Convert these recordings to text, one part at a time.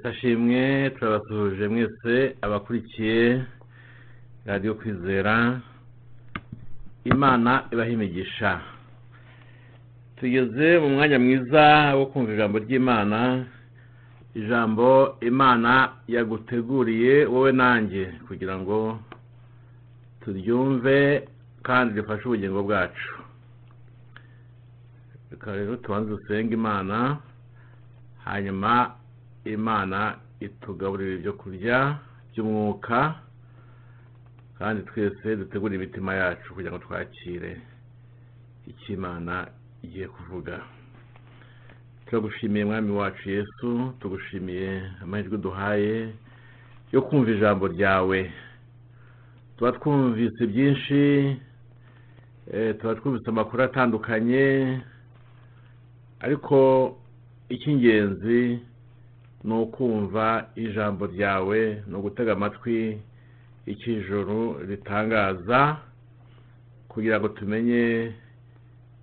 yesu ashimwe turabasuhuje mwese abakurikiye radiyo kwizera imana ibaha imigisha. Tugeze mu mwanya mwiza wo kumva ijambo ry'imana ijambo imana yaguteguriye wowe nanjye kugira ngo turyumve kandi rifashe ubugingo bwacu. Reka rero tubanze dusenge imana hanyuma imana itugaburira ibyo kurya by'umwuka kandi twese dutegure imitima yacu kugira ngo twakire icyo imana igiye kuvuga. Turagushimiye mwami wacu yesu tugushimiye amahirwe duhaye yo kumva ijambo ryawe. Tuba twumvise byinshi tuba twumvise amakuru atandukanye ariko icy'ingenzi ni ukumva ijambo ryawe ni ugutega amatwi icyo ijoro ritangaza kugira ngo tumenye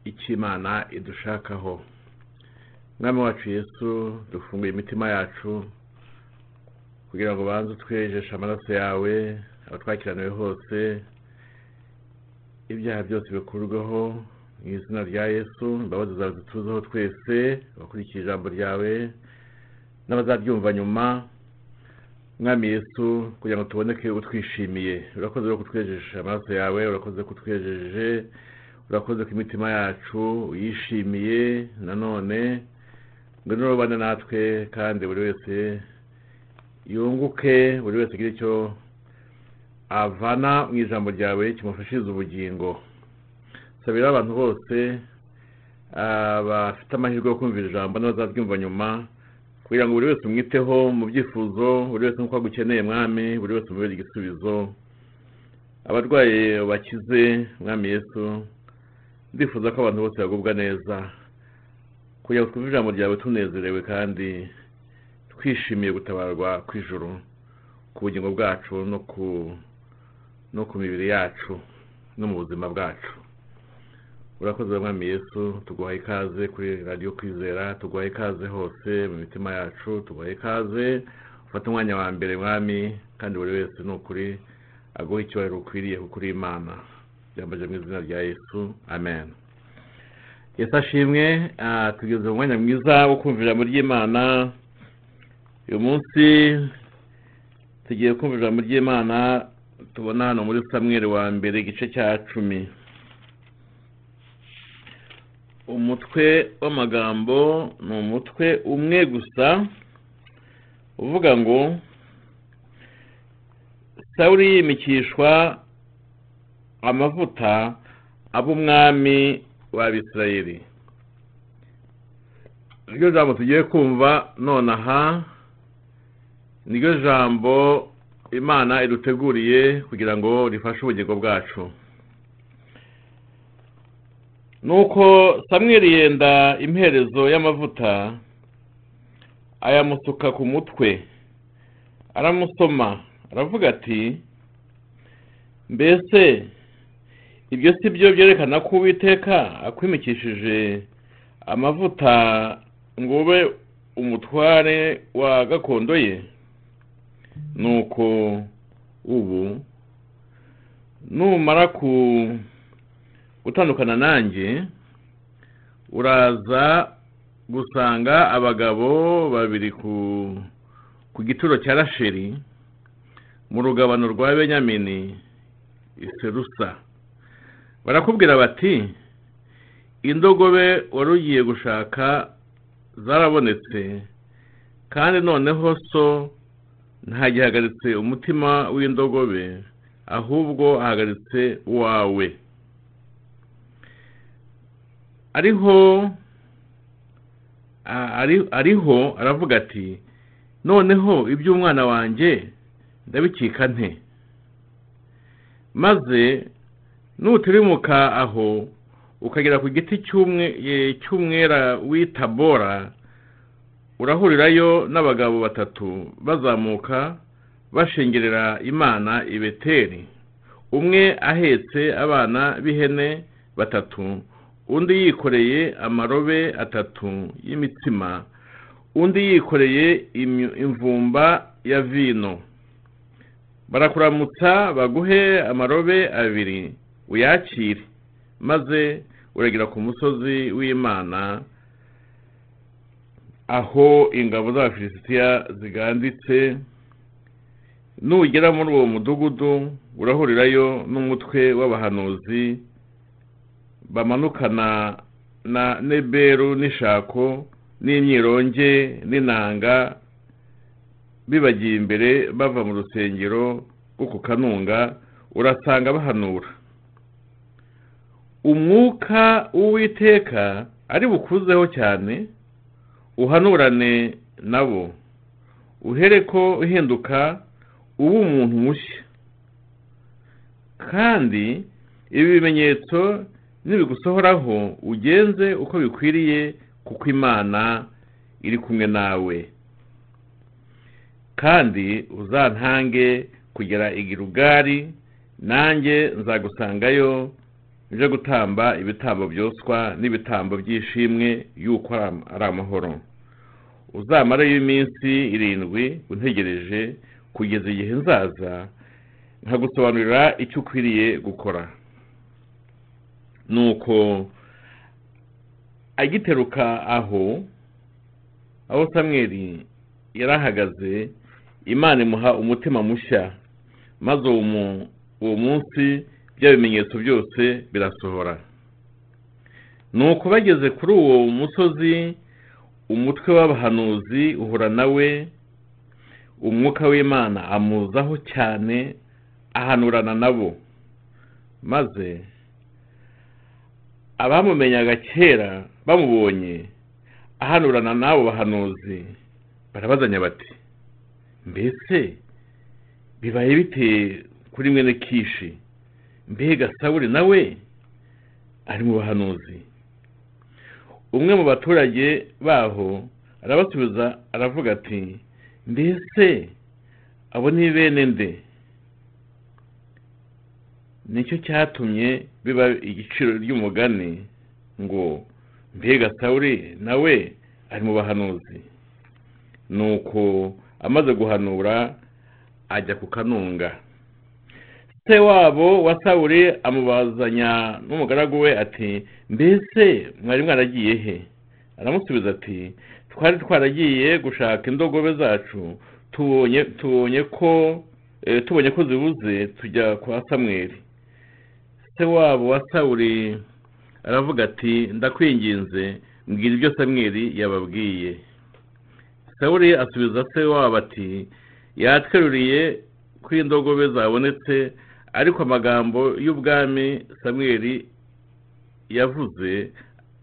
icyo imana idushakaho. Mwami wacu yesu dufunguye imitima yacu kugira ngo ubanze utwejeshe amaraso yawe abatwakiraniwe hose ibyaha byose bikurweho mu izina rya yesu imbabazi zawe zituzeho twese abakurikiye ijambo ryawe n'abazaryumva nyuma mwami yesu kugira ngo tuboneke utwishimiye. Urakoze rero kutwejeje amaraso yawe urakoze kutwejeje urakoze ko imitima yacu uyishimiye nanone ngo nurubane natwe kandi buri wese yunguke buri wese agire icyo avana mu ijambo ryawe kimufashiriza ubugingo. Sabira abantu bose bafite amahirwe yo kumvira ijambo n'abazaryumva nyuma kugira ngo buri wese umwiteho mu byifuzo buri wese nk'uko agukeneye mwami buri wese umubere igisubizo. Abarwaye bakize mwami yesu ndifuza ko abantu bose bagubwa neza. Kugira ngo twumve ijambo ryawe tunezerewe kandi twishimiye gutabarwa kw'ijoro ku bugingo bwacu no ku mibiri yacu no mu buzima bwacu. Urakoze mwami yesu tuguha ikaze kuri radiyo kwizera tuguha ikaze hose mu mitima yacu tuguha ikaze. Ufate umwanya wa mbere mwami kandi buri wese ni ukuri aguha icyubahiro ukwiriye kuko uri imana. Byambaje mu izina rya yesu amen. Yesu ashimwe tugeze mu mwanya mwiza wo kumva ijambo ry'imana uyu munsi tugiye kumva ijambo ry'imana tubona hano muri samweri wa mbere igice cya cumi. Umutwe w'amagambo ni umutwe umwe gusa uvuga ngo sawuri yimikishwa amavuta ab'umwami w'abisirayeli iryo jambo tugiye kumva nonaha niryo jambo imana iduteguriye kugira ngo rifashe ubugingo bwacu. Nuko samweri yenda imperezo y'amavuta ayamusuka ku mutwe aramusoma aravuga ati mbese ibyo si byo byerekana ko uwiteka akwimikishije amavuta ngo ube umutware wa gakondo ye? Nuko ubu numara gutandukana nanjye uraza gusanga abagabo babiri ku gituro cya rasheri mu rugabano rwa benyamini iserusa barakubwira bati indogobe wari ugiye gushaka zarabonetse kandi noneho so ntagihagaritse umutima w'indogobe ahubwo ahagaritse uwawe. Ariho ariho aravuga ati noneho iby'umwana wanjye ndabikika nte? Maze nutirimuka aho ukagera ku giti cy'umwera w'itabora urahurirayo n'abagabo batatu bazamuka bashengerera imana i beteri umwe ahetse abana b'ihene batatu undi yikoreye amarobe atatu y'imitsima undi yikoreye imvumba ya vino. Barakuramutsa baguhe amarobe abiri uyakire maze uragira ku musozi w'imana aho ingabo z'abafilisitiya ziganditse nugera muri uwo mudugudu urahurirayo n'umutwe w'abahanuzi bamanukana na neberu n'ishako n'imyironge n'inanga bibagiye imbere bava mu rusengero rwo ku kanunga urasanga bahanura. Umwuka w'uwiteka ari bukuzeho cyane uhanurane nabo. Uhereko uhinduka uba umuntu mushya. Kandi ibi bimenyetso nibigusohoraho ugenze uko bikwiriye kuko imana iri kumwe nawe. Kandi uzantange kugera i Gilugari nanjye nzagusangayo nje gutamba ibitambo byoswa n'ibitambo by'ishimwe yuko ari amahoro. Uzamarayo iminsi irindwi untegereje kugeza igihe nzaza nkagusobanurira icyo ukwiriye gukora. Nuko agiteruka aho aho samweli yari ahagaze imana imuha umutima mushya maze uwo mu- uwo munsi bya bimenyetso byose birasohora. Nuko bageze kuri uwo musozi umutwe w'abahanuzi uhura nawe umwuka w'imana amuzaho cyane ahanurana nabo maze abamumenyaga kera bamubonye ahanurana n'abo bahanuzi barabazanya bati mbese bibaye bite kuri mwene kishi? Mbega sawuli nawe ari mu bahanuzi? Umwe mu baturage baho arabasubiza aravuga ati mbese abo ni bene nde? Ni cyo cyatumye biba igiciro ry'umugani ngo mbega sawuli nawe ari mu bahanuzi. Nuko amaze guhanura ajya ku kanunga. Se wabo wa sawuli amubazanya n'umugaragu we ati mbese mwari mwaragiye he? Aramusubiza ati twari twaragiye gushaka indogobe zacu. Tubonye eh, ko zibuze tujya kwa samweli se wabo wa sawuli aravuga ati ndakwinginze mbwira ibyo samweli yababwiye. Sawuli asubiza se wabo ati yatweruriye ko indogobe zabonetse ariko amagambo y'ubwami samweli yavuze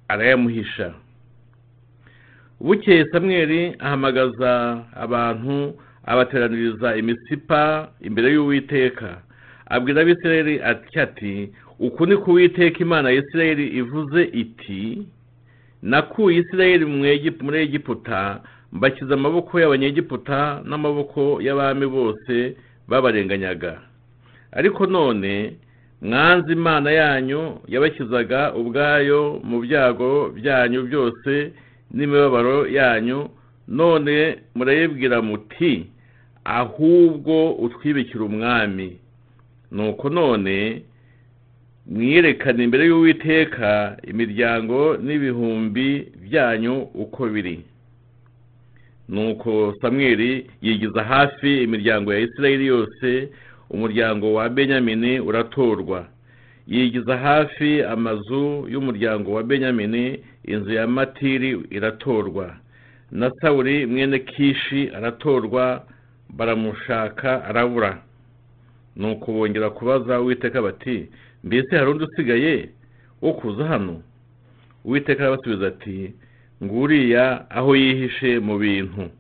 arayamuhisha. Bukeye samweli ahamagaza abantu abateraniriza imisipa imbere y'uwiteka. Abwira abisirayeli ati uku ni ko uwiteka imana ya isirayeli ivuze iti nakuye isirayeli muri egiputa mbakiza amaboko y'abanyegiputa n'amaboko y'abami bose babarenganyaga. Ariko none mwanze imana yanyu yabakizaga ubwayo mu byago byanyu byose n'imibabaro yanyu none murayibwira muti ahubwo utwibikira umwami nuko none mwiyerekane imbere y'uwiteka imiryango n'ibihumbi byanyu uko biri. Nuko samweli yigiza hafi imiryango ya isirayeli yose umuryango wa benyamini uratorwa. Yigiza hafi amazu y'umuryango wa benyamini inzu ya matiri iratorwa. Na sawuli mwene kishi aratorwa baramushaka arabura. Nuko bongera kubaza uwiteka bati mbese hari undi usigaye? Wo kuza hano. Uwiteka arabasubiza ati nguriya aho yihishe mu bintu.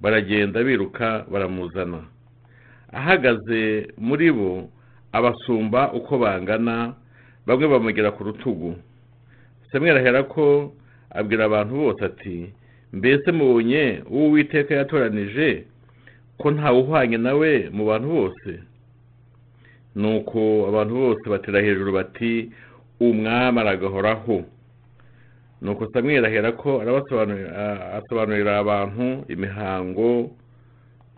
Baragenda biruka baramuzana. Ahagaze muri bo abasumba uko bangana bamwe bamugera ku rutugu. Samweli ahera ko abwira abantu bose ati mbese mubonye uwo uwiteka yatoranije ko ntawe uhwanye nawe mu bantu bose? Nuko abantu bose batera hejuru bati umwami aragahoraho. Nuko samweli ahera ko asobanurira abantu imihango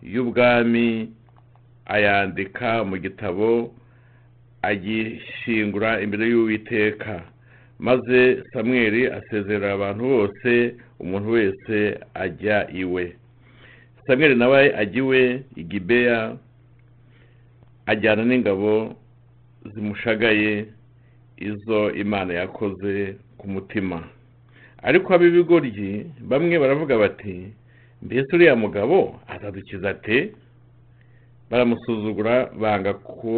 y'ubwami ayandika mu gitabo agishyingura imbere y'uwiteka. Maze samweli asezerera abantu bose umuntu wese ajya iwe. Samweli nawe ajya iwe i gibeya ajyana n'ingabo zimushagaye izo imana yakoze ku mutima. Ariko ab'ibigoryi bamwe baravuga bati mbese uriya mugabo azadukiza ate? Baramusuzugura banga ko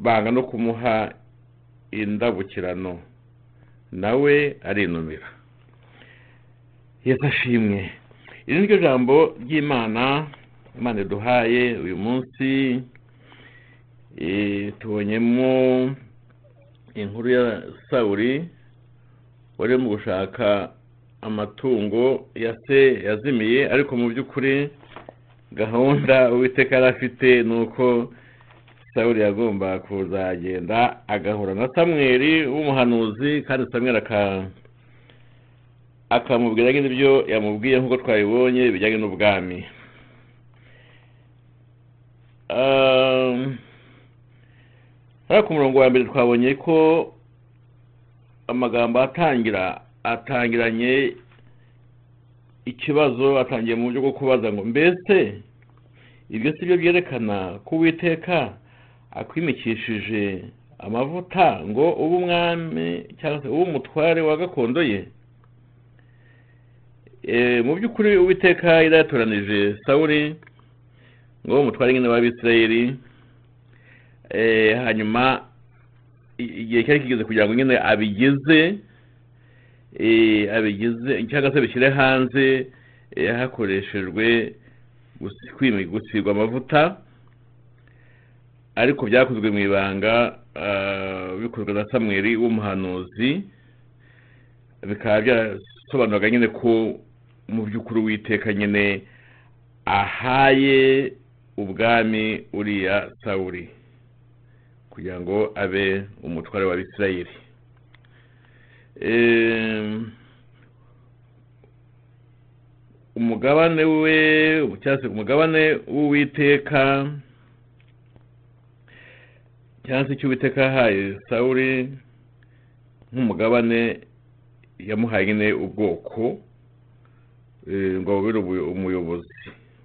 banga no kumuha indabukirano. Nawe arinumira. Ashimwe. Iri ni ryo jambo ry'imana imana iduhaye uyu munsi. Tubonyemo inkuru ya sawuri wari mu gushaka amatungo ya se yazimiye ariko mu by'ukuri gahunda uwiteka yari afite ni uko sawuri yagomba kuzagenda agahura na samweli w'umuhanuzi kandi samweli aka akamubwira nyine ibyo yamubwiye nk'uko twabibonye bijyanye n'ubwami. Hariya ku murongo wa mbere twabonye ko amagambo atangira atangiranye ikibazo atangiye mu buryo bwo kubaza ngo mbese ibyo si byo byerekana ko uwiteka akwimikishije amavuta ngo ube umwami cyangwa se ube umutware wa gakondo ye? Eh, mu by'ukuri uwiteka yari yatoranije sawuri ngo umutware nyine w'abisirayeli. Eh, hanyuma i- igihe cyari kigeze kugira ngo nyine abigeze eh, abigeze cyangwa se bishyire hanze eh, hakoreshejwe gusigwa amavuta ariko byakozwe mu ibanga ah, bikozwe na samweli w'umuhanuzi bikaba byarasobanuraga nyine ko mu by'ukuri uwiteka nyine ahaye ubwami uriya sawuri kugira ngo abe umutware wa bisirayeli Em, umugabane we cyangwa se umugabane w'uwiteka cyangwa se icyo uwiteka yahaye sawuri nk'umugabane yamuhaye nyine ubwoko eh, ngo bubere umuyobozi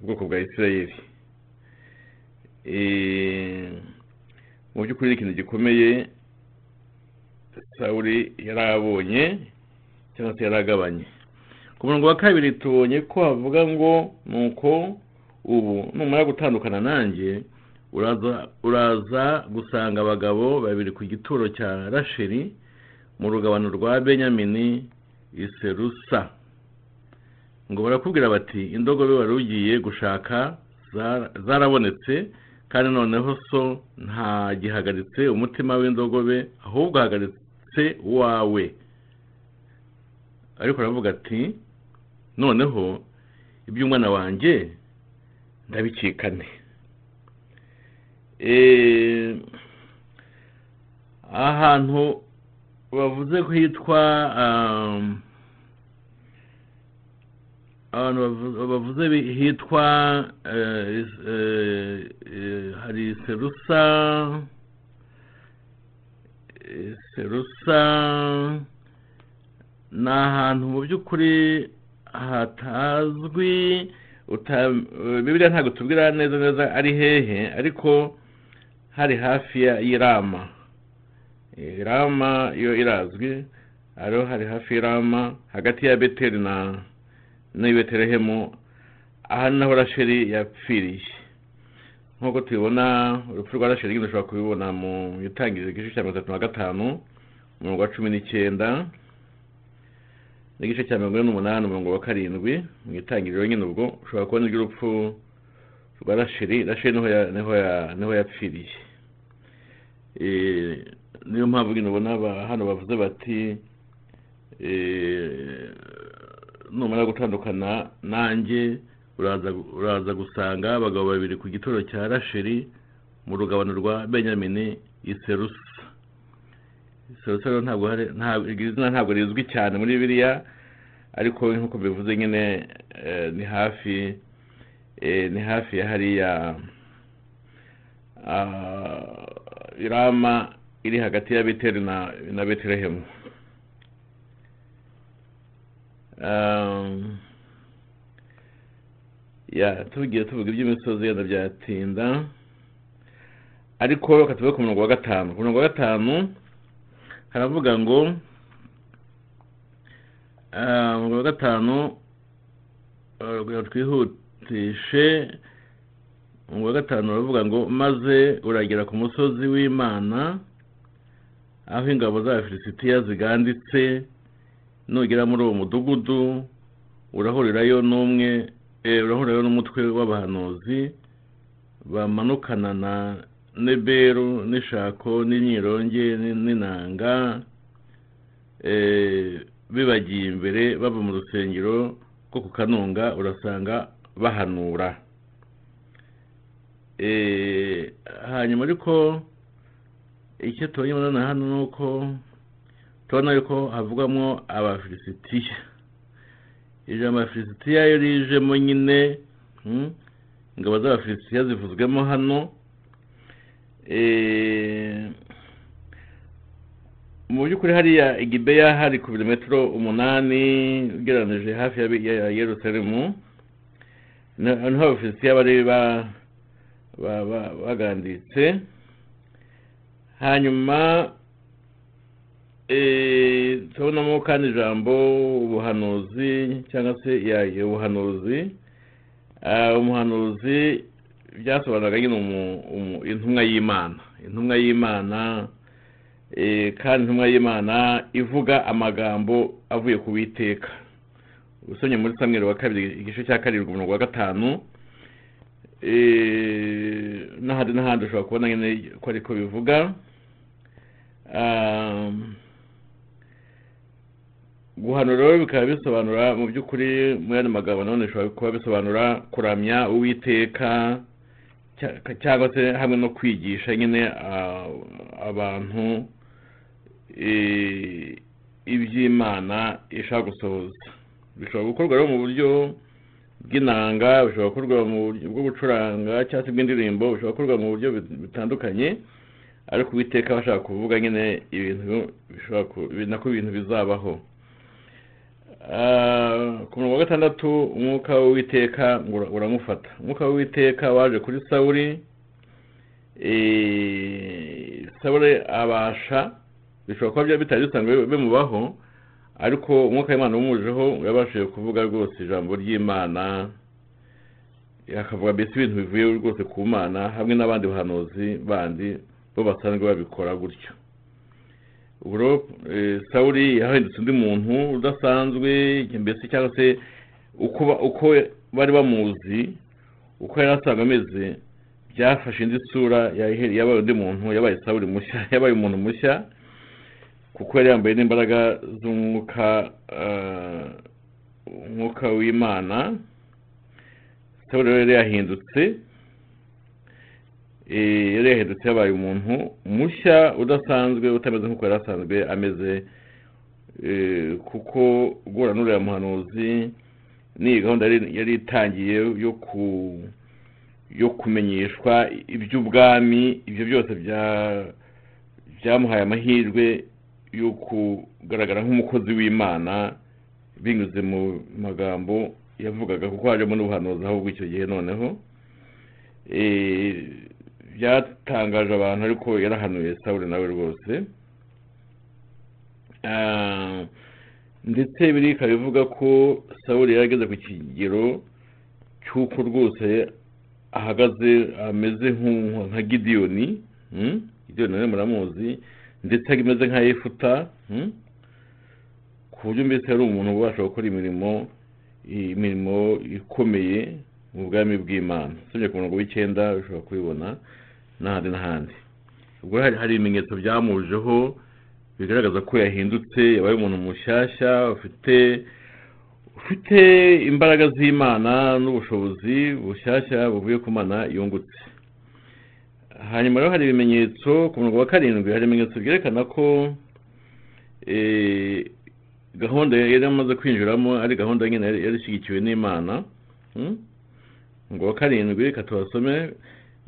ubwoko bwa isirayeli. Eh, mu by'ukuri ni ikintu gikomeye sawuri yari abonye cyangwa se yari agabanye ku murongo wa kabiri tubonye ko havuga ngo nuko ubu numara gutandukana nanjye uraza gusanga abagabo babiri ku gituro cya rasheli mu rugabano rwa benyamini iserusa ngo barakubwira bati indogobe wari ugiye gushaka zara- zarabonetse kandi noneho so ntagihagaritse umutima w'indogobe ahubwo ahagaritse uwawe. Ariko aravuga ati noneho iby'umwana wanjye ndabikikane Eh, ahantu bavuze ko hitwa um, abantu bavu- bavuze hitwa eh, eh, eh, hari serusa serusa ni ahantu mu by'ukuri hatazwi bibiliya ntabwo tubwira neza neza ari hehe ariko hari hafi y'irama Eh, rama yo irazwi ariho hari hafi y'irama hagati ya beteli na n'i betelehemu aha naho rasheli yapfiriye nk'uko tubibona urupfu rwa rasheli nyine ushobora kubibona mu itangiriro igice cya mirongo itatu na gatanu umurongo wa cumi n'icyenda n'igice cya mirongo ine n'umunani umurongo wa karindwi mu itangiriro nyine ubwo ushobora kubona iry'urupfu rwa rasheli rasheli ni ho ya- ni ho ya- ni ho yapfiriye niyo mpamvu nyine ubona hano bavuze bati eh, numara gutandukana nanjye uraza gusanga abagabo babiri ku gituro cya rasheli mu rugabano rwa benyamini iserusa. Ntabwo hari ntabwo iri zina ntabwo rizwi cyane muri bibiliya ariko nk'uko bivuze nyine eh, ni hafi eh, ni hafi ya hariya ah, irama iri hagati ya beteli na betelehemu. Tugiye tuvuga iby'imisozi yenda byatinda. Ariko reka tuve ku murongo wa gatanu. Ku murongo wa gatanu haravuga ngo umurongo wa gatanu twihutishe. Umurongo wa gatanu baravuga ngo maze uragera ku musozi w'imana aho ingabo z'abafilisitiya ziganditse. Nugera muri uwo mudugudu urahurirayo n'umwe eh, urahurirayo n'umutwe w'abahanuzi bamanukana na neberu n'ishako n'imyironge n'inanga eh, bibagiye imbere bava mu rusengero rwo ku kanunga urasanga bahanura. Eh, hanyuma ariko icyo tubonye hano ni uko tubona yuko havugwamo abafilisitiya ijambo abafilisitiya iyo rijemo nyine hmm, ingabo z'abafilisitiya zivuzwemo hano. Eh, mu by'ukuri hariya igibeya hari ku birometero umunani ugereranije hafi ya yerusalemu. Niho abafilisitiya bari ba- ba- ba- baganditse hanyuma turabonamo kandi ijambo ubuhanuzi cyangwa se ubuhanuzi. Ah, umuhanuzi byasobanuraga nyine intumwa y'imana. Intumwa y'imana eh, kandi intumwa y'imana ivuga amagambo avuye ku witeka usomye muri samweri wa kabiri igice cya karindwi umurongo wa gatanu. Eh, n'ahandi n'ahandi ushobora kubona nyine ko ariko bivuga. Ah, guhanura rero bikaba bisobanura mu by'ukuri mu yandi magambo nanone bishobora kuba bisobanura kuramya uwiteka cya- cyangwa se hamwe no kwigisha nyine abantu iby'imana ishaka gusohoza. Bishobora gukorwa rero mu buryo bw'inanga bishobora gukorwa mu buryo bwo gucuranga cyangwa se bw'indirimbo bishobora gukorwa mu buryo bitandukanye ariko uwiteka aba ashaka kuvuga nyine ibintu bishobora ku- nako ibintu bizabaho. Ah, ku murongo wa gatandatu umwuka w'uwiteka uramufata. Umwuka w'uwiteka waje kuri sawuli eh, sawuli abasha bishobora kuba byari bitari bisanzwe bimubaho ariko umwuka w'imana umujeho yabashije kuvuga rwose ijambo ry'imana akavuga mbese ibintu bivuye rwose ku mana hamwe n'abandi bahanuzi bandi bo basanzwe babikora gutyo. Eh, sawuli yahindutse muntu udasanzwe mbese cyangwa se uko ba- uko bari bamuzi uko yari asanzwe ameze byafashe indi sura yabaye undi muntu yabaye sawuli mushya yabaye umuntu mushya kuko yari yambaye n'imbaraga z'umwuka ah, umwuka w'imana. Sawuli rero yahindutse eh, yari yahindutse yabaye umuntu mushya udasanzwe utameze nk'uko yari asanzwe ameze eh, kuko guhura n'uriya muhanuzi ni gahunda yari itangiye yo ku yo kumenyeshwa iby'ubwami ibyo byose bya byamuhaye amahirwe yo kugaragara nk'umukozi w'imana binyuze mu magambo yavugaga kuko hajemo n'ubuhanuzi ahubwo icyo gihe noneho. Eh, byatangaje abantu ariko yarahanuye sawuli nawe rwose Ah, ndetse biri ikaba ivuga ko sawuli yari ageze ku kigero cy'uko rwose ahagaze ameze nka gidiyoni hmm? gidiyoni nawe muramuzi ndetse ameze nka yefuta hmm? ku buryo mbese yari umuntu ubasha gukora imirimo imirimo ikomeye mu bwami bw'imana usibye ku murongo w'icyenda ushobora kubibona n'ahandi n'ahandi ubwo hari hari ibimenyetso byamujeho bigaragaza ko yahindutse yabaye umuntu mushyashya ufite ufite imbaraga z'imana n'ubushobozi bushyashya buvuye ku mana yungutse hanyuma rero hari ibimenyetso ku murongo wa karindwi hari ibimenyetso byerekana ko eh, gahunda yari amaze kwinjiramo ari gahunda nyine yari ishyigikiwe n'imana mm? ngo wa karindwi katubasome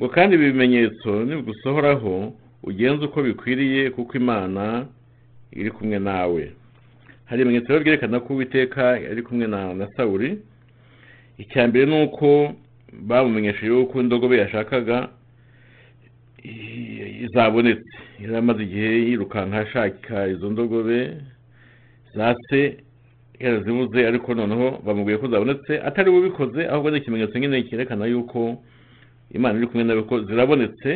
ngo kandi ibi bimenyetso nibigusohoraho ugenze uko bikwiriye kuko imana iri kumwe nawe. Hari ibimenyetso rero byerekana ko uwiteka yari kumwe na, na sawuli. Icya mbere ni uko bamumenyesheje yuko indogobe yashakaga izabonetse. Yari amaze igihe yirukanka ashaka izo ndogobe za se yarazibuze ariko noneho bamubwiye ko zabonetse. Atari we ubikoze ahubwo ni ikimenyetso nyine cyerekana yuko imana iri kumwe nawe ko zirabonetse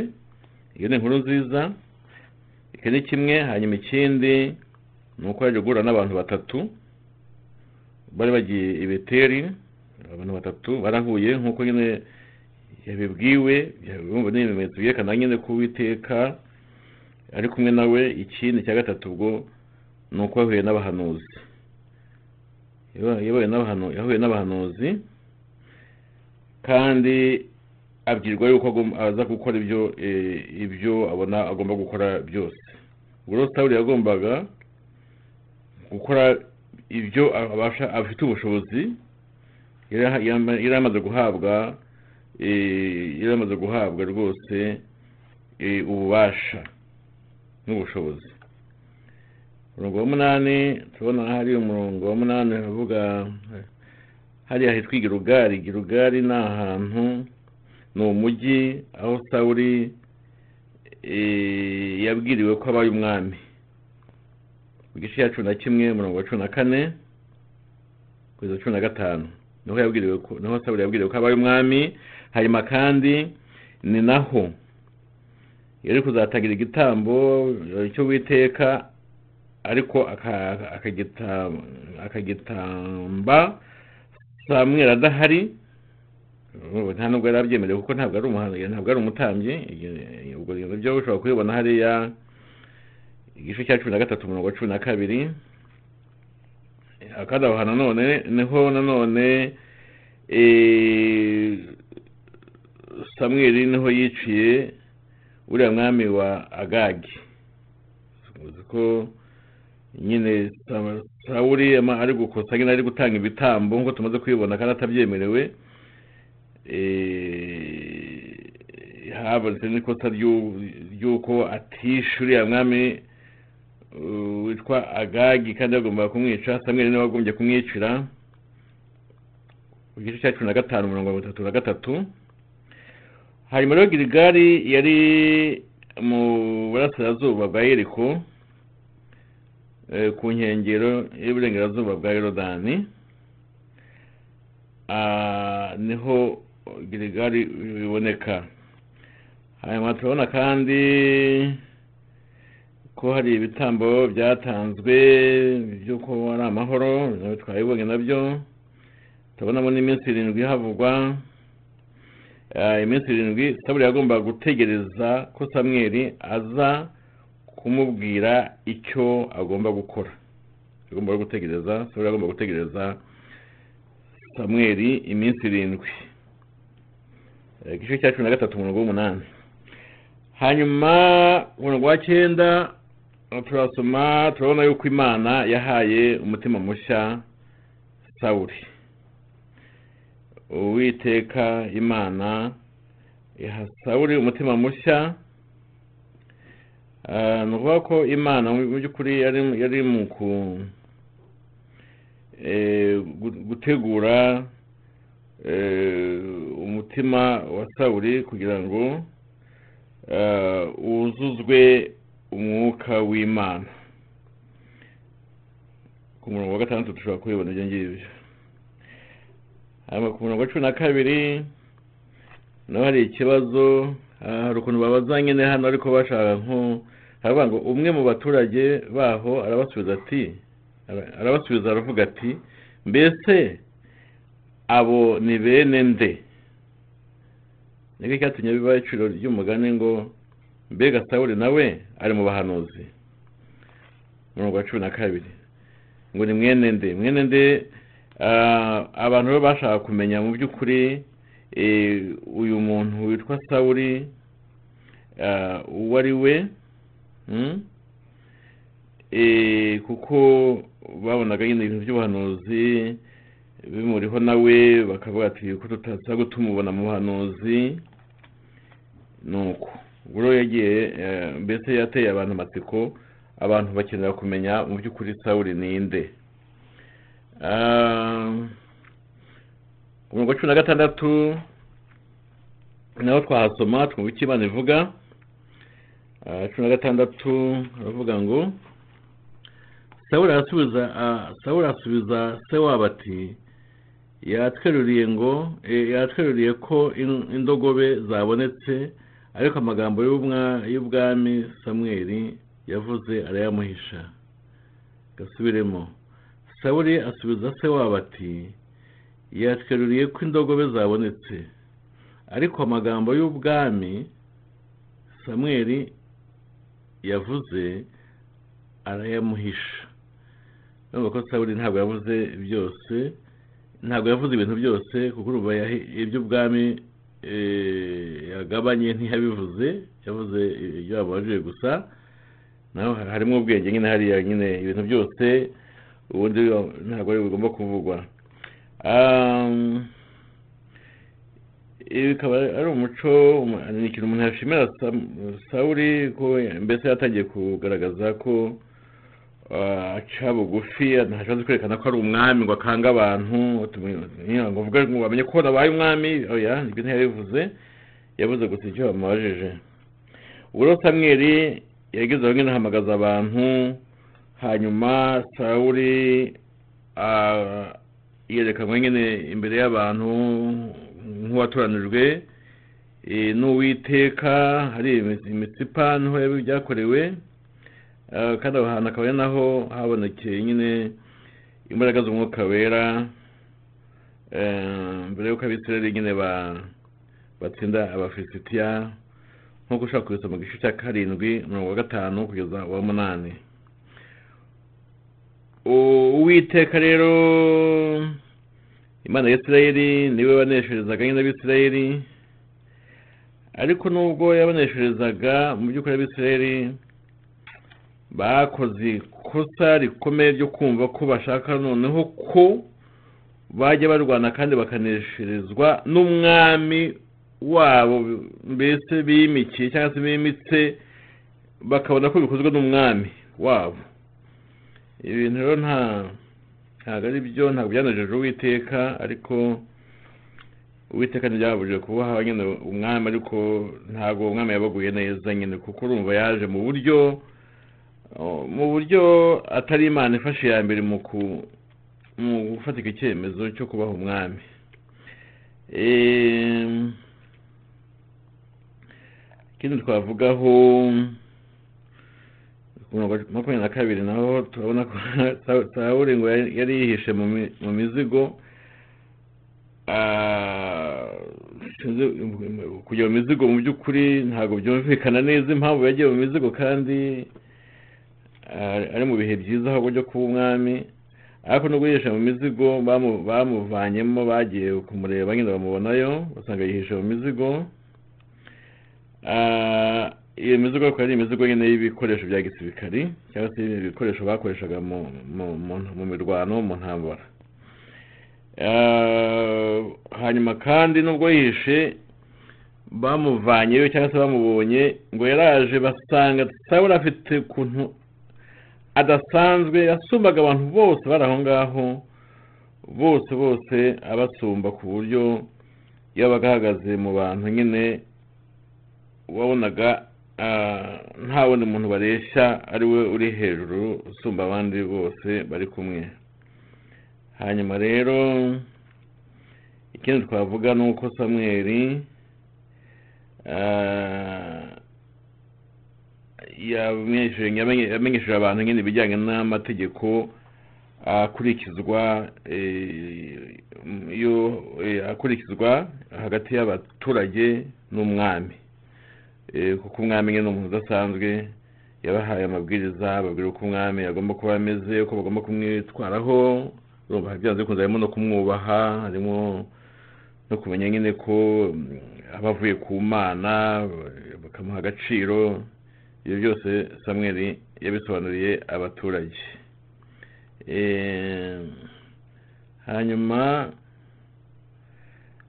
iyo ni inkuru nziza iki ni kimwe hanyuma ikindi ni uko yaje guhura n'abantu batatu bari bagiye i beteri abantu batatu barahuye nk'uko nyine yabibwiwe yabibumva ni ibimenyetso byerekana nyine ko uwiteka ari kumwe nawe ikindi cya gatatu ubwo ni uko yahuye n'abahanuzi yahuye n'abahanuzi kandi abwirwa yuko aza gukora ibyo eh, ibyo abona agomba gukora byose. Sawuli yagombaga gukora ibyo abasha afite ubushobozi yari amaze guhabwa eh, yari amaze guhabwa rwose eh, ububasha n'ubushobozi. Umurongo wa munani turabona hari umurongo wa munani uvuga hariya hitwa igirugari igirugari ni ahantu ni umujyi aho sawuli eh, yabwiriwe ko abaye umwami. Mu gice cya cumi na kimwe umurongo wa cumi na kane kugeza cumi na gatanu. Niho yabwiriwe ko ni ho sawuli yabwiriwe ko abaye umwami. Hanyuma kandi ni naho yari kuzatangira igitambo eh, cyo witeka ariko aka- akagita- akagitamba samweli adahari. Nta nubwo yari abyemerewe kuko ntabwo ari umuhanzi ntabwo ari umutambyi ubwo bintu byo ushobora kubibona hariya igice cya cumi na gatatu umurongo wa cumi na kabiri kandi aho hantu nanone ni ho nanone eh, samweli ni ho yiciye uriya mwami wa agagi uzi ko nyine Sa- sawuli ama- ari gukosa nyine ari gutanga ibitambo nk'uko tumaze kubibona kandi atabyemerewe eh, habonetse n'ikosa ryu- ry'uko atishe uriya mwami witwa agagi kandi yagombaga kumwica samweli ni we wagombye kumwicira ku gice cya cumi na gatanu mirongo itatu na gatatu hanyuma rero girigari yari mu burasirazuba bwa yeriko ku nkengero y'uburengerazuba bwa yorodani ni ho girigari biboneka. Hanyuma turabona kandi ko hari ibitambo byatanzwe by'uko ari amahoro twabibonye na byo. Turabonamo n'iminsi irindwi havugwa iminsi irindwi sawuli yagombaga gutegereza ko samweli aza kumubwira icyo agomba gukora. Agomba gutegereza sawuli agomba gutegereza samweli iminsi irindwi. Igice cya cumi na gatatu umurongo w'umunani hanyuma umurongo wa cyenda turasoma turabona yuko imana yahaye umutima mushya sawuli uwiteka imana iha sawuli umutima mushya ni ukuvuga ko imana mu by'ukuri yari mu gutegura umutima wa sawuli kugira ngo ah, wuzuzwe umwuka w'imana. Ku murongo wa gatandatu dushobora kubibona ibyo ngibyo. Ku murongo wa cumi na kabiri naho hari ikibazo ah, hari ukuntu babaza nyine hano ariko bashaka nko haravuga ngo umwe mu baturage baho arabasubiza ati ara- arabasubiza aravuga ati mbese abo ni bene nde? Niko cyatumye biba iciro ry'umugani ngo mbega sawuli nawe ari mu bahanuzi? Umurongo wa cumi na kabiri. Ngo ni mwene nde? Mwene nde abantu rero bashaka kumenya mu by'ukuri eh, uyu muntu witwa sawuli ah, uwo ari we mm? eh, kuko babonaga nyine ibintu by'ubuhanuzi bimuriho nawe bakavuga ati ko tutaza tumubona mu buhanuzi nuko. Ubwo rero yagiye eh, mbese yateye abantu amatsiko abantu bakenera kumenya mu by'ukuri sawuli ninde Ah, ku murongo wa cumi na gatandatu naho twahasoma twumva icyo imana ivuga. Ah, cumi na gatandatu aravuga ngo sawuli arasubiza ah, sawuli asubiza se wabo yatweruriye ngo eh, yatweruriye ko in- indogobe zabonetse ariko amagambo y'ubwa- y'ubwami samweli yavuze arayamuhisha. Gasubiremo sawuli asubiza se wabo ati yatweruriye ko indogobe zabonetse. Ariko amagambo y'ubwami samweli yavuze arayamuhisha. Urumva ko sawuli ntabwo yavuze byose ntabwo yavuze ibintu byose kuko urumva iby'ubwami eh, yagabanye ntiyabivuze yavuze ibyo yababajije gusa. Naho harimo ubwenge nyine hariya nyine ibintu byose ubundi ntabwo ari bigomba kuvugwa. Ibi bikaba ari umuco umu- ni ikintu umuntu yashimira sawuli ko mbese yatangiye kugaragaza ko aca bugufi ntashatse kwerekana ko ari umwami ngo akanga abantu ngo avuge ngo bamenye ko nabaye umwami. Oya ibyo ntiyabivuze. Yavuze gusa icyo bamubajije. Ubwo rero samweli yagize aho nyine ahamagaza abantu. Hanyuma sawuli ah, yerekanwe nyine imbere y'abantu nk'uwatoranijwe. Eh, n'uwiteka hari imi- imitsipa ni ho byakorewe. Kandi aho hantu akaba ari naho habonekeye nyine imbaraga z'umwuka wera eh, mbere y'uko abisirayeli nyine ba- batsinda abafilisitiya nk'uko ushobora kubisoma mu gice cya karindwi umurongo wa gatanu kugeza uwa munani. Uwiteka rero imana ya isirayeli ni we wanesherezaga nyine abisirayeli ariko nubwo yabanesherezaga mu by'ukuri abisirayeli bakoze ikosa rikomeye ryo kumva ko bashaka noneho ko bajya barwana kandi bakanesherezwa n'umwami wabo mbese bimikiye cyangwa se bimitse bakabona ko bikozwe n'umwami wabo. Ibintu rero nta ntabwo ari byo ntabwo byanajeje uwiteka ariko uwiteka ntibyabujije kubaha nyine umwami ariko ntabwo umwami yabaguye neza nyine kuko urumva yaje mu buryo mu buryo atari imana ifashe iya mbere mu gufatika icyemezo cyo kubaha umwami. Em, ikindi twavugaho makumyabiri na kabiri naho turabona ko sawuli ngo yari yihishe mu mi- mu mizigo Ah, kujya mu mizigo mu by'ukuri ntabwo byumvikana neza impamvu yagiye mu mizigo kandi ari mu bihe byiza ahubwo byo kuba umwami ariko nubwo yihishe mu mizigo bamu- bamuvanyemo bagiye kumureba nyine bamubonayo basanga yihishe mu mizigo. Ah, iyo mizigo akaba ari imizigo nyine y'ibikoresho bya gisirikari cyangwa se ibikoresho bakoreshaga mu mirwano mu ntambara. Ah, hanyuma kandi nubwo yihishe bamuvanyeyo cyangwa se bamubonye ngo yaraje basanga sawuli afite ukuntu adasanzwe yasumbaga abantu bose bari aho ngaho bose bose abasumba ku buryo yabaga ahagaze mu bantu nyine wabonaga ah, nta wundi muntu bareshya ari we uri hejuru usumba abandi bose bari kumwe. Hanyuma rero ikindi twavuga ni uko samweli ah, yamenyesheje yamenye- yamenyesheje abantu nyine ibijyanye n'amategeko akurikizwa eh, eh, akurikizwa hagati y'abaturage n'umwami. Eh, kuko umwami nyine ni umuntu udasanzwe yabahaye amabwiriza babwira uko umwami agomba kuba ameze uko bagomba kumwitwaraho byanze bikunze harimo no kumwubaha harimo no kumenya nyine ko mm, aba avuye ku mana bakamuha agaciro. Ibyo byose samweri yabisobanuriye abaturage. Hanyuma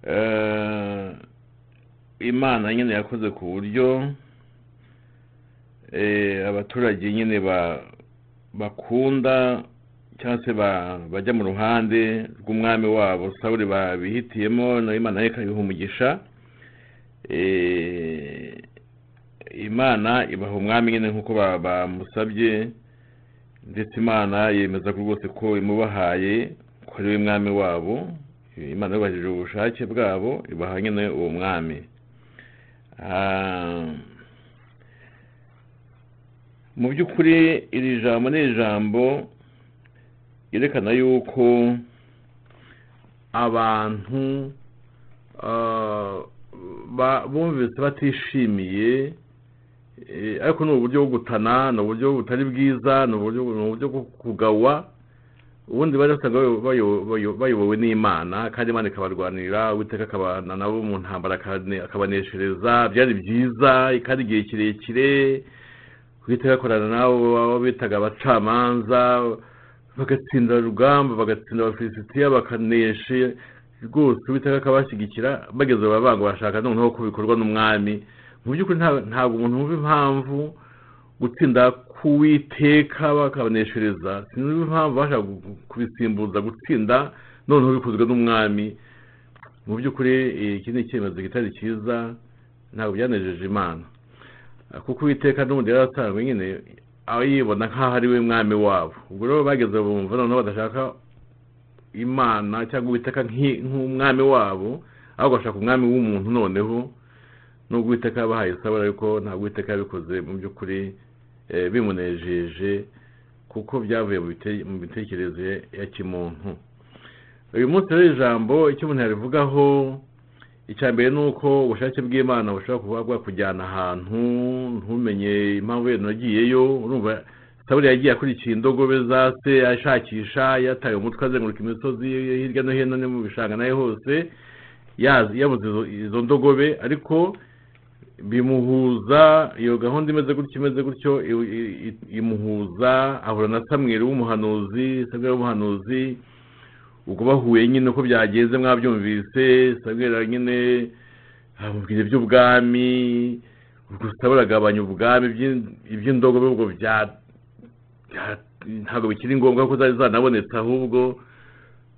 eh, imana nyine yakoze ku buryo eh, abaturage nyine ba bakunda cyangwa se ba- bajya mu ruhande rw'umwami wabo sawuli babihitiyemo na yo imana ye umugisha. Eh, imana ibaha umwami nyine nk'uko ba- bamusabye ndetse imana yemeza ko rwose ko imubahaye ko ari we mwami wabo. Imana yubahirije ubushake bwabo ibaha nyine uwo mwami. Mu by'ukuri iri jambo ni ijambo ryerekana yuko abantu ah, bumvise batishimiye ariko ni uburyo bwo gutana ni uburyo butari bwiza ni uburyo bwo kugawa. Ubundi bari basanga bayo- bayo- bayo- bayobowe n'imana kandi imana ikabarwanirira uwiteka akabana nabo mu ntambara akabaneshereza. Byari byiza kandi igihe kirekire uwiteka akorana nabo abo bitaga abacamanza bagatsinda urugamba bagatsinda abafilisitiya bakaneshe. Rwose uwiteka akabashyigikira bageze baba bashaka noneho ko bikorwa n'umwami. Mu by'ukuri nta- ntabwo umuntu wumva impamvu gutsinda k'uwiteka bakabaneshereza. Sinumva impamvu bashaka kubisimbuza gutsinda noneho bikozwe n'umwami. Mu by'ukuri eh, iki ni icyemezo kitari cyiza ntabwo byanejeje imana. Ah, kuko uwiteka n'ubundi yaratanzwe nyine aba yibona nk'aho ari we mwami wabo. Ubwo rero bageze bumva noneho badashaka imana cyangwa uwiteka nk'umwami wabo ahubwo bashaka umwami w'umuntu noneho. Nubwo uwiteka yabahaye isabura ariko ntabwo uwiteka yabikoze mu by'ukuri eh, bimunejeje kuko byavuye mu mitekerereze ya kimuntu. Uyu munsi rero ijambo icyo umuntu yarivugaho icya mbere ni uko ubushake bw'imana bushobora kuba bwakujyana ahantu ntumenye impamvu yenda unagiyeyo urumva saburi yagiye akurikiye indogobe za se ashakisha yataye umutwe azenguruka imisozi hirya no hino no mu bishanga na yo hose yabuze izo ndogobe ariko bimuhuza iyo gahunda imeze gutyo imeze gutyo imuhuza ahura na samweri w'umuhanuzi samweri w'umuhanuzi ubwo bahuye nyine uko byagenze mwabyumvise samweri nyine amubwira iby'ubwami ubwo sabura agabanya ubwami iby'in- iby'indogobe ubwo bya- ntabwo bikiri ngombwa ko zari zanabonetse ahubwo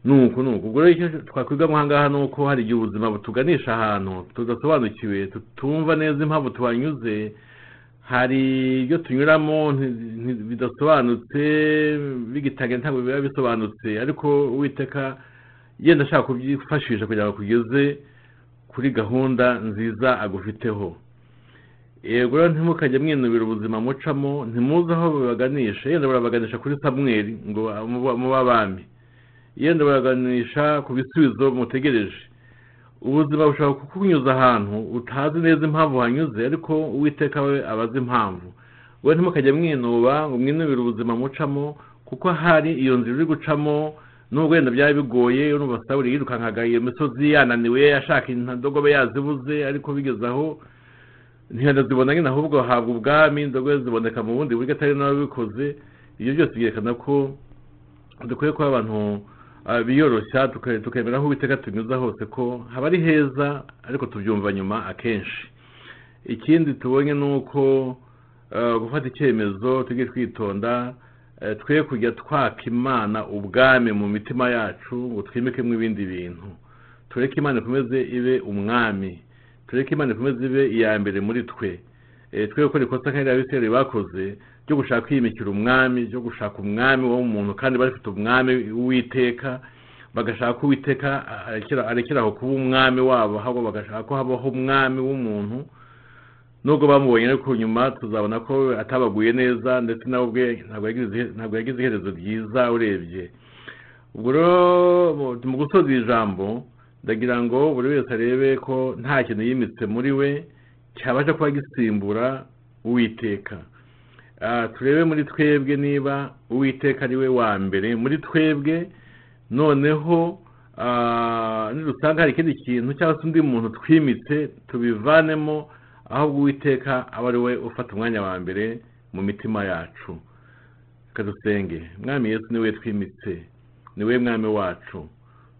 nuko nuko ubwo rero twakwigamo aha ngaha ni uko hari igihe ubuzima butuganisha ahantu tudasobanukiwe tutumva neza impamvu tuhanyuze hari ibyo tunyuramo bidasobanutse bigitangira ntabwo biba bisobanutse. Ariko uwiteka yenda ashaka kubyifashisha kugira ngo akugeze kuri gahunda nziza agufiteho. Yego rero ntimukajye mwinubira ubuzima mucamo ntimuzi aho bubaganisha yenda burabaganisha kuri samweri ngo mube abami yenda buraganisha ku bisubizo mutegereje. Ubuzima bushobora kukunyuza ahantu utazi neza impamvu hanyuze ariko uwiteka we abazi impamvu. Wowe ntimukajya mwinuba ngo mwinubire ubuzima mucamo kuko hari iyo nzira uri gucamo nubwo wenda byaba bigoye urumva sawuri yirukankaga iyo misozi yananiwe ashaka indogobe yazibuze ariko bigeze aho ntiyazibona nyine ahubwo ahabwa ubwami indogobe ziboneka mu bundi buryo atari n'ababikoze ibyo byose byerekana ko dukwiye kuba abantu biyoroshya tuka- tukemera aho uwiteka tunyuza hose ko haba ari heza ariko tubyumva nyuma akenshi. Ikindi tubonye ni uko ah, gufata icyemezo tujye twitonda eh, twe kujya twaka imana ubwami mu mitima yacu ngo twimikemo ibindi bintu. Tureke imana ikomeze ibe umwami. Tureke imana ikomeze ibe iya mbere muri twe. Eh, twe gukora ikosa nk'iriya abisirayeli bakoze ryo gushaka kwiyimikira umwami ryo gushaka umwami w'umuntu kandi bafite umwami w'uwiteka bagashaka ko uwiteka arekera arekera aho kuba umwami wabo ahubwo bagashaka ko habaho umwami w'umuntu. Nubwo bamubonye ariko nyuma tuzabona ko atabaguye neza ndetse nawe ubwe ntabwo yagize iherezo ryiza urebye. Ubwo rero mu- gusoza iri jambo ndagira ngo buri wese arebe ko nta kintu yimitse muri we cyabasha kuba gisimbura uwiteka. Turebe muri twebwe niba uwiteka ari we wa mbere. Muri twebwe noneho ah, nidusanga hari ikindi kintu cyangwa se undi muntu twimitse tubivanemo ahubwo uwiteka aba ari we ufata umwanya wa mbere mu mitima yacu. Reka dusenge mwami yesu ni we twimitse ni we mwami wacu.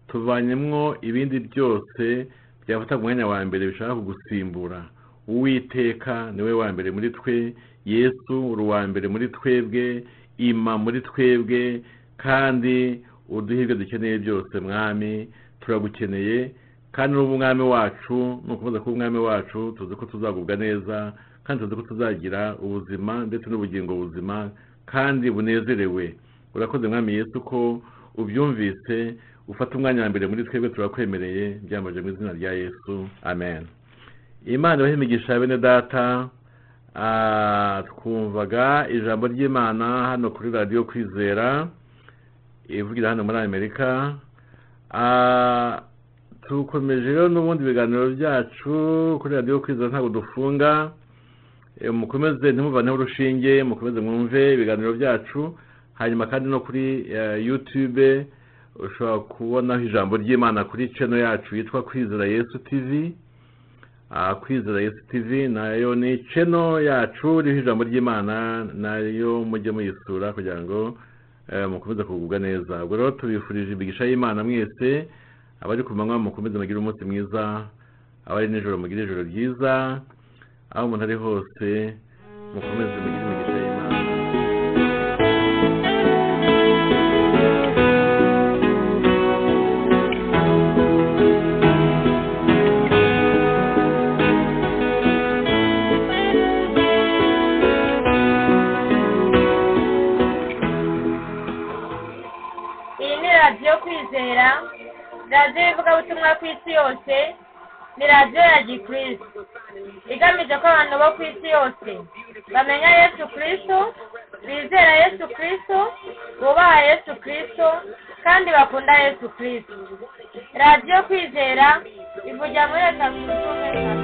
Tuvanyemwo ibindi byose byafata umwanya wa mbere bishaka kugusimbura. Uwiteka ni we wa mbere muri twe yesu uri uwa mbere muri twebwe ima muri twebwe kandi uduhe ibyo dukeneye byose mwami turagukeneye kandi n'ubu umwami wacu nukomeza kuba umwami wacu tuzi ko tuzagubwa neza kandi tuzi ko tuzagira ubuzima ndetse n'ubugingo buzima kandi bunezerewe. Urakoze mwami yesu ko ubyumvise ufata umwanya wa mbere muri twebwe turakwemereye byambaje mu izina rya yesu. Amen. Imana ibahe imigisha ya bene data twumvaga ijambo ry'imana hano kuri radiyo kwizera ivugira hano muri amerika. Ah, tukomeje rero n'ubundi ibiganiro byacu kuri radiyo kwizera ntabwo dufunga. Eh, mukomeze ntimuvaneho urushinge mukomeze mwumve ibiganiro byacu. Hanyuma kandi no kuri eh, youtube ushobora kubonaho ijambo ry'imana kuri channel yacu yitwa kwizera yesu Ah, kwizera yesu tv na yo ni channel yacu iriho ijambo ry'imana na yo mujye muyisura kugira ngo eh, mukomeze kugubwa neza. Ubwo rero tubifurije imigisha y'imana mwese abari ku manywa mukomeze mugire umunsi mwiza abari nijoro mugire ijoro ryiza aho umuntu ari hose mukomeze mugire imigisha radiyo y'ivugabutumwa ku isi yose ni radiyo ya gikristo. Igamije ko abantu bo ku isi yose bamenya yesu kristo bizera yesu kristo bubaha yesu kristo kandi bakunda yesu kristo. Radiyo kwizera ivugira muri leta zunze ubumwe